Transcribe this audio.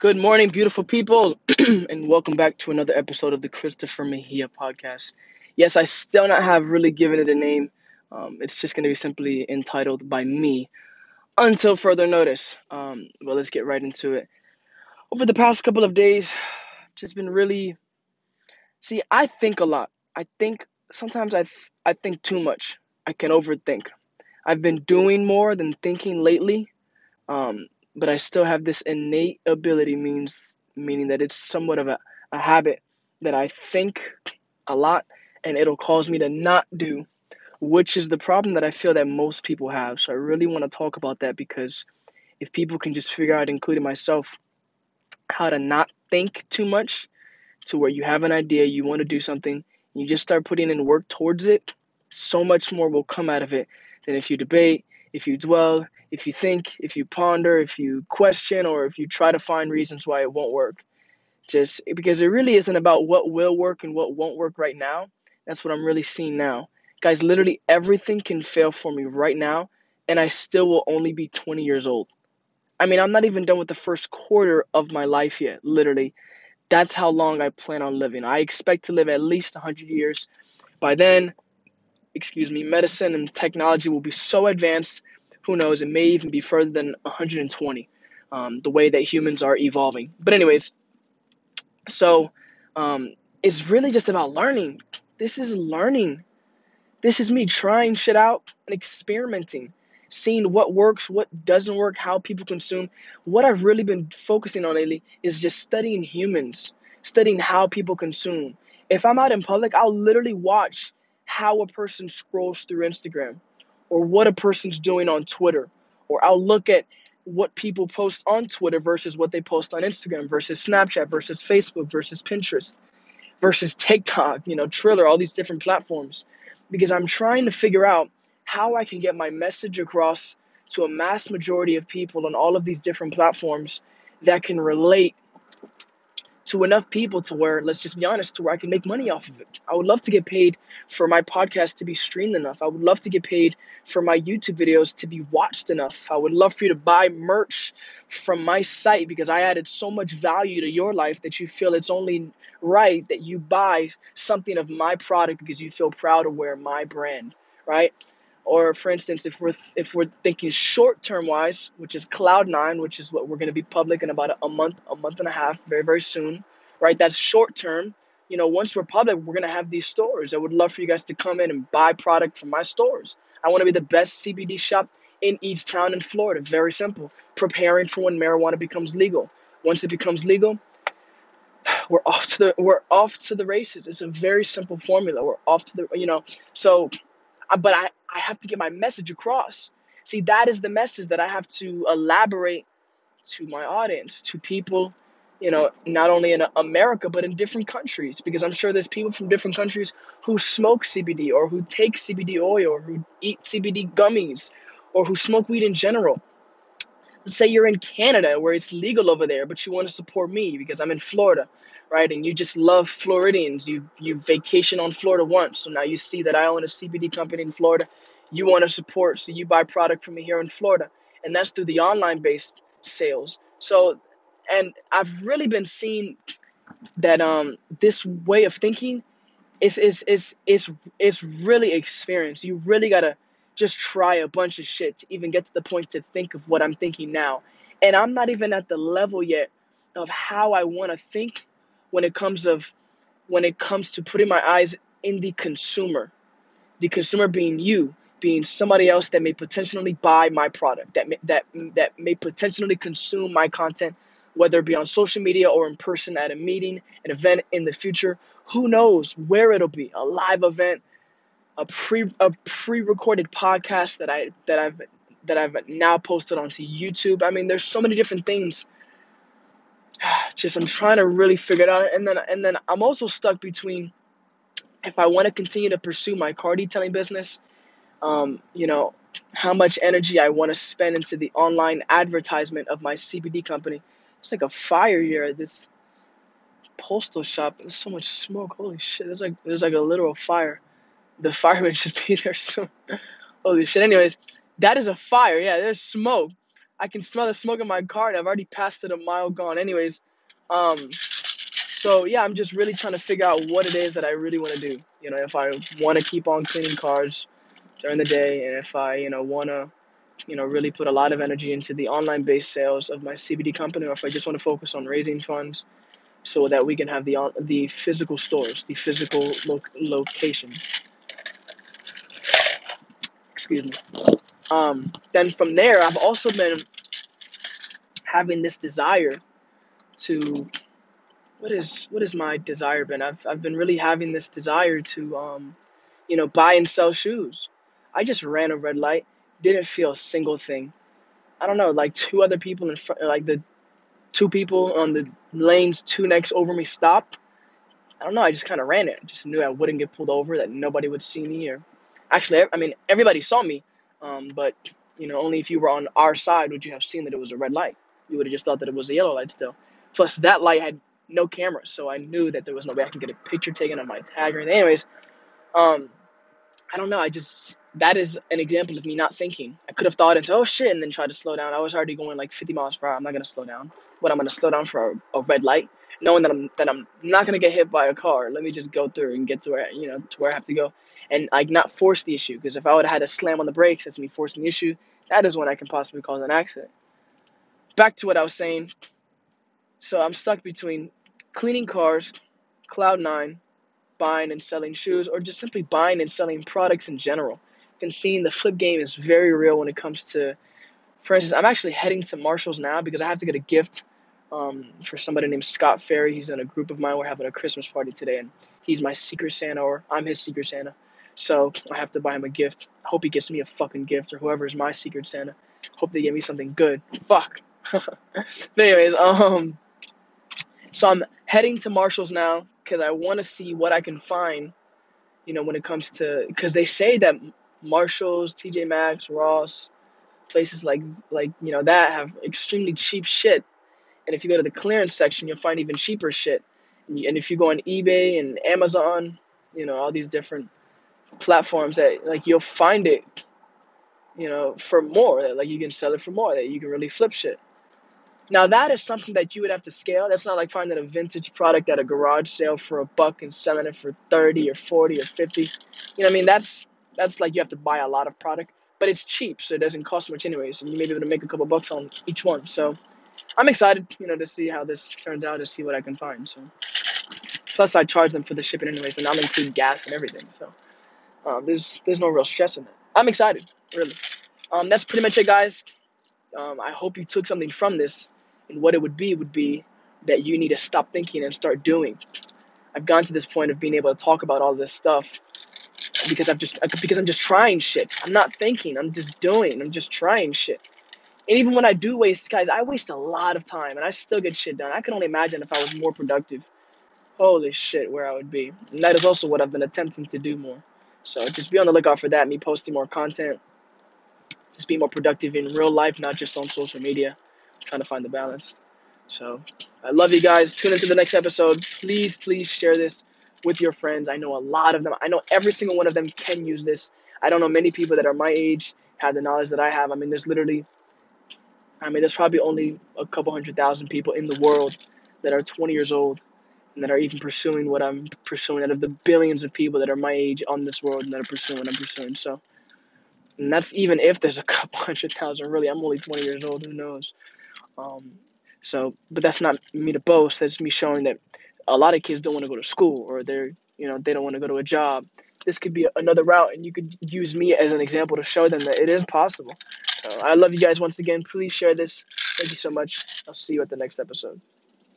Good morning, beautiful people, and welcome back to another episode of the Christopher Mejia podcast. Yes, I still not have really given it a name. Um, it's just going to be simply entitled by me until further notice. Um, let's get right into it. Over the past couple of days, just been really. See, I think a lot. I think sometimes I th- I think too much. I can overthink. I've been doing more than thinking lately. Um, but I still have this innate ability means meaning that it's somewhat of a, a habit that I think a lot and it'll cause me to not do, which is the problem that I feel that most people have. So I really want to talk about that because if people can just figure out, including myself, how to not think too much to where you have an idea, you want to do something, you just start putting in work towards it, so much more will come out of it than if you debate, if you dwell, if you think, if you ponder, if you question, or if you try to find reasons why it won't work. Just because it really isn't about what will work and what won't work right now. That's what I'm really seeing now. Guys, literally everything can fail for me right now, and I still will only be 20 years old. I mean, I'm not even done with the first quarter of my life yet, literally. That's how long I plan on living. I expect to live at least 100 years. By then, excuse me, medicine and technology will be so advanced who knows, it may even be further than 120, um, the way that humans are evolving. But, anyways, so um, it's really just about learning. This is learning. This is me trying shit out and experimenting, seeing what works, what doesn't work, how people consume. What I've really been focusing on lately is just studying humans, studying how people consume. If I'm out in public, I'll literally watch how a person scrolls through Instagram or what a person's doing on Twitter. Or I'll look at what people post on Twitter versus what they post on Instagram versus Snapchat versus Facebook versus Pinterest versus TikTok, you know, Triller, all these different platforms. Because I'm trying to figure out how I can get my message across to a mass majority of people on all of these different platforms that can relate to enough people to where, let's just be honest, to where I can make money off of it. I would love to get paid for my podcast to be streamed enough. I would love to get paid for my YouTube videos to be watched enough. I would love for you to buy merch from my site because I added so much value to your life that you feel it's only right that you buy something of my product because you feel proud to wear my brand, right? Or for instance, if we're if we're thinking short term wise, which is Cloud Nine, which is what we're going to be public in about a month, a month and a half, very very soon, right? That's short term. You know, once we're public, we're going to have these stores. I would love for you guys to come in and buy product from my stores. I want to be the best CBD shop in each town in Florida. Very simple. Preparing for when marijuana becomes legal. Once it becomes legal, we're off to the we're off to the races. It's a very simple formula. We're off to the you know. So but I, I have to get my message across. See, that is the message that I have to elaborate to my audience, to people, you know, not only in America, but in different countries. Because I'm sure there's people from different countries who smoke CBD or who take CBD oil or who eat CBD gummies or who smoke weed in general. Say you're in Canada where it's legal over there, but you want to support me because I'm in Florida right? And you just love Floridians. You you vacation on Florida once, so now you see that I own a CBD company in Florida. You want to support, so you buy product from me here in Florida, and that's through the online based sales. So, and I've really been seeing that um this way of thinking is is is is is really experience. You really gotta just try a bunch of shit to even get to the point to think of what I'm thinking now. And I'm not even at the level yet of how I want to think when it comes of when it comes to putting my eyes in the consumer the consumer being you being somebody else that may potentially buy my product that may, that that may potentially consume my content whether it be on social media or in person at a meeting an event in the future who knows where it'll be a live event a pre a pre-recorded podcast that I that I've that I've now posted onto YouTube I mean there's so many different things just I'm trying to really figure it out. And then and then I'm also stuck between if I want to continue to pursue my car detailing business, um, you know, how much energy I want to spend into the online advertisement of my CBD company. It's like a fire here this postal shop. There's so much smoke. Holy shit! There's like there's like a literal fire. The fireman should be there soon. Holy shit. Anyways, that is a fire. Yeah, there's smoke. I can smell the smoke in my car, and I've already passed it a mile gone. Anyways, um, so yeah, I'm just really trying to figure out what it is that I really want to do. You know, if I want to keep on cleaning cars during the day, and if I, you know, want to, you know, really put a lot of energy into the online-based sales of my CBD company, or if I just want to focus on raising funds so that we can have the the physical stores, the physical lo- location. Excuse me. Um, then from there, I've also been having this desire to what is what is my desire been? I've I've been really having this desire to um, you know, buy and sell shoes. I just ran a red light, didn't feel a single thing. I don't know, like two other people in front, like the two people on the lanes two next over me stopped. I don't know. I just kind of ran it. Just knew I wouldn't get pulled over, that nobody would see me. Or actually, I mean, everybody saw me, um, but you know, only if you were on our side would you have seen that it was a red light. You would have just thought that it was a yellow light still. Plus, that light had no cameras, so I knew that there was no way I could get a picture taken of my tag or anything. Anyways, um, I don't know. I just that is an example of me not thinking. I could have thought into oh shit and then tried to slow down. I was already going like 50 miles per hour. I'm not gonna slow down. What I'm gonna slow down for a, a red light, knowing that I'm that I'm not gonna get hit by a car. Let me just go through and get to where you know to where I have to go, and like not force the issue. Because if I would have had to slam on the brakes, that's me forcing the issue. That is when I can possibly cause an accident. Back to what I was saying. So I'm stuck between cleaning cars, Cloud Nine, buying and selling shoes, or just simply buying and selling products in general. And seeing the flip game is very real when it comes to, for instance, I'm actually heading to Marshall's now because I have to get a gift um, for somebody named Scott Ferry. He's in a group of mine. We're having a Christmas party today, and he's my Secret Santa, or I'm his Secret Santa. So I have to buy him a gift. Hope he gets me a fucking gift, or whoever is my Secret Santa. Hope they give me something good. Fuck. but anyways, um, so I'm heading to Marshall's now because I want to see what I can find, you know, when it comes to because they say that Marshalls, TJ Maxx, Ross, places like like you know that have extremely cheap shit, and if you go to the clearance section, you'll find even cheaper shit. And if you go on eBay and Amazon, you know all these different platforms that like you'll find it, you know, for more. That like you can sell it for more. That you can really flip shit. Now that is something that you would have to scale. That's not like finding a vintage product at a garage sale for a buck and selling it for 30 or 40 or 50. You know what I mean? That's that's like you have to buy a lot of product, but it's cheap, so it doesn't cost much anyways, and you may be able to make a couple bucks on each one. So I'm excited, you know, to see how this turns out, to see what I can find. So plus I charge them for the shipping anyways, and I'm including gas and everything. So um, there's there's no real stress in that. I'm excited, really. Um, that's pretty much it, guys. Um, I hope you took something from this and what it would be would be that you need to stop thinking and start doing. I've gotten to this point of being able to talk about all this stuff because I've just because I'm just trying shit. I'm not thinking. I'm just doing. I'm just trying shit. And even when I do waste, guys, I waste a lot of time, and I still get shit done. I can only imagine if I was more productive. Holy shit, where I would be. And that is also what I've been attempting to do more. So just be on the lookout for that. Me posting more content. Just be more productive in real life, not just on social media trying to find the balance. So I love you guys. Tune into the next episode. Please, please share this with your friends. I know a lot of them. I know every single one of them can use this. I don't know many people that are my age have the knowledge that I have. I mean, there's literally, I mean, there's probably only a couple hundred thousand people in the world that are 20 years old and that are even pursuing what I'm pursuing out of the billions of people that are my age on this world and that are pursuing what I'm pursuing. So, and that's even if there's a couple hundred thousand. Really, I'm only 20 years old. Who knows? Um, so, but that's not me to boast. That's me showing that a lot of kids don't want to go to school or they're, you know, they don't want to go to a job. This could be another route, and you could use me as an example to show them that it is possible. So I love you guys once again. Please share this. Thank you so much. I'll see you at the next episode.